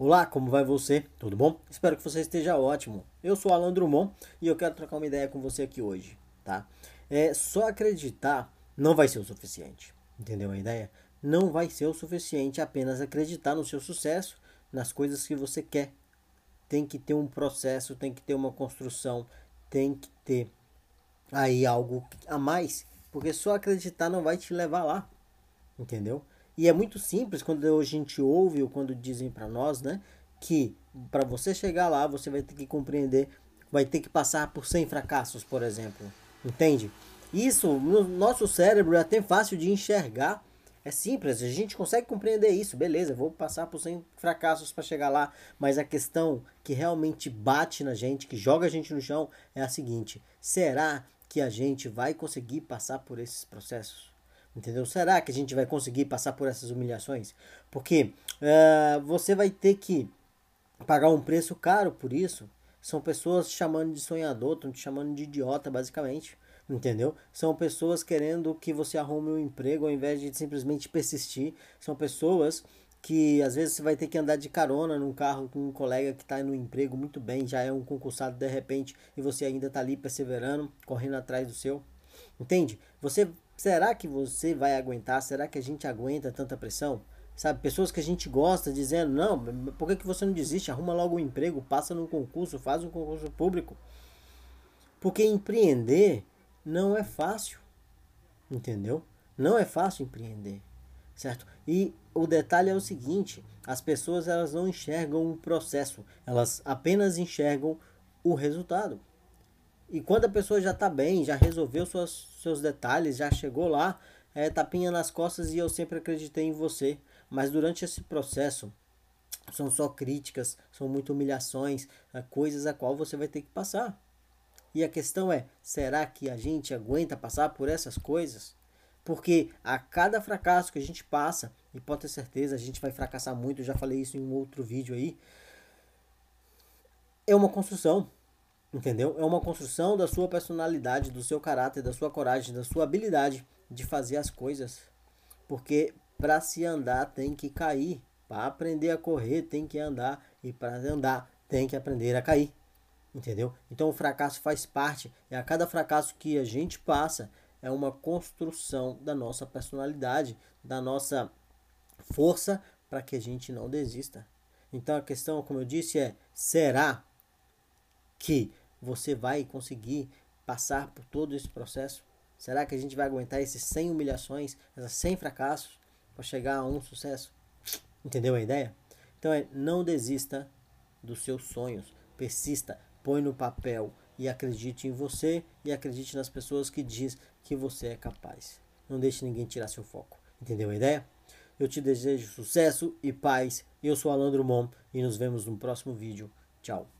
Olá, como vai você? Tudo bom? Espero que você esteja ótimo. Eu sou Alan Drummond e eu quero trocar uma ideia com você aqui hoje, tá? É só acreditar não vai ser o suficiente. Entendeu a ideia? Não vai ser o suficiente apenas acreditar no seu sucesso, nas coisas que você quer. Tem que ter um processo, tem que ter uma construção, tem que ter aí algo a mais, porque só acreditar não vai te levar lá. Entendeu? E é muito simples quando a gente ouve ou quando dizem para nós, né, que para você chegar lá, você vai ter que compreender, vai ter que passar por 100 fracassos, por exemplo. Entende? Isso no nosso cérebro é até fácil de enxergar. É simples, a gente consegue compreender isso. Beleza, vou passar por 100 fracassos para chegar lá, mas a questão que realmente bate na gente, que joga a gente no chão, é a seguinte: será que a gente vai conseguir passar por esses processos? Entendeu? Será que a gente vai conseguir passar por essas humilhações? Porque uh, você vai ter que pagar um preço caro por isso. São pessoas te chamando de sonhador, estão te chamando de idiota, basicamente. Entendeu? São pessoas querendo que você arrume um emprego ao invés de simplesmente persistir. São pessoas que às vezes você vai ter que andar de carona num carro com um colega que está no emprego muito bem, já é um concursado de repente, e você ainda está ali perseverando, correndo atrás do seu. Entende? Você será que você vai aguentar? Será que a gente aguenta tanta pressão? Sabe, pessoas que a gente gosta dizendo, não, por que, que você não desiste? Arruma logo um emprego, passa num concurso, faz um concurso público. Porque empreender não é fácil. Entendeu? Não é fácil empreender. Certo? E o detalhe é o seguinte, as pessoas elas não enxergam o processo, elas apenas enxergam o resultado. E quando a pessoa já está bem, já resolveu suas, seus detalhes, já chegou lá, é, tapinha nas costas e eu sempre acreditei em você. Mas durante esse processo, são só críticas, são muitas humilhações, é, coisas a qual você vai ter que passar. E a questão é, será que a gente aguenta passar por essas coisas? Porque a cada fracasso que a gente passa, e pode ter certeza, a gente vai fracassar muito, eu já falei isso em um outro vídeo aí, é uma construção. Entendeu? É uma construção da sua personalidade, do seu caráter, da sua coragem, da sua habilidade de fazer as coisas. Porque para se andar tem que cair. Para aprender a correr tem que andar. E para andar tem que aprender a cair. Entendeu? Então o fracasso faz parte. E a cada fracasso que a gente passa é uma construção da nossa personalidade, da nossa força para que a gente não desista. Então a questão, como eu disse, é: será que você vai conseguir passar por todo esse processo? Será que a gente vai aguentar esses 100 humilhações, esses 100 fracassos para chegar a um sucesso? Entendeu a ideia? Então é não desista dos seus sonhos, persista, põe no papel e acredite em você e acredite nas pessoas que diz que você é capaz. Não deixe ninguém tirar seu foco. Entendeu a ideia? Eu te desejo sucesso e paz. Eu sou Alan Drummond e nos vemos no próximo vídeo. Tchau.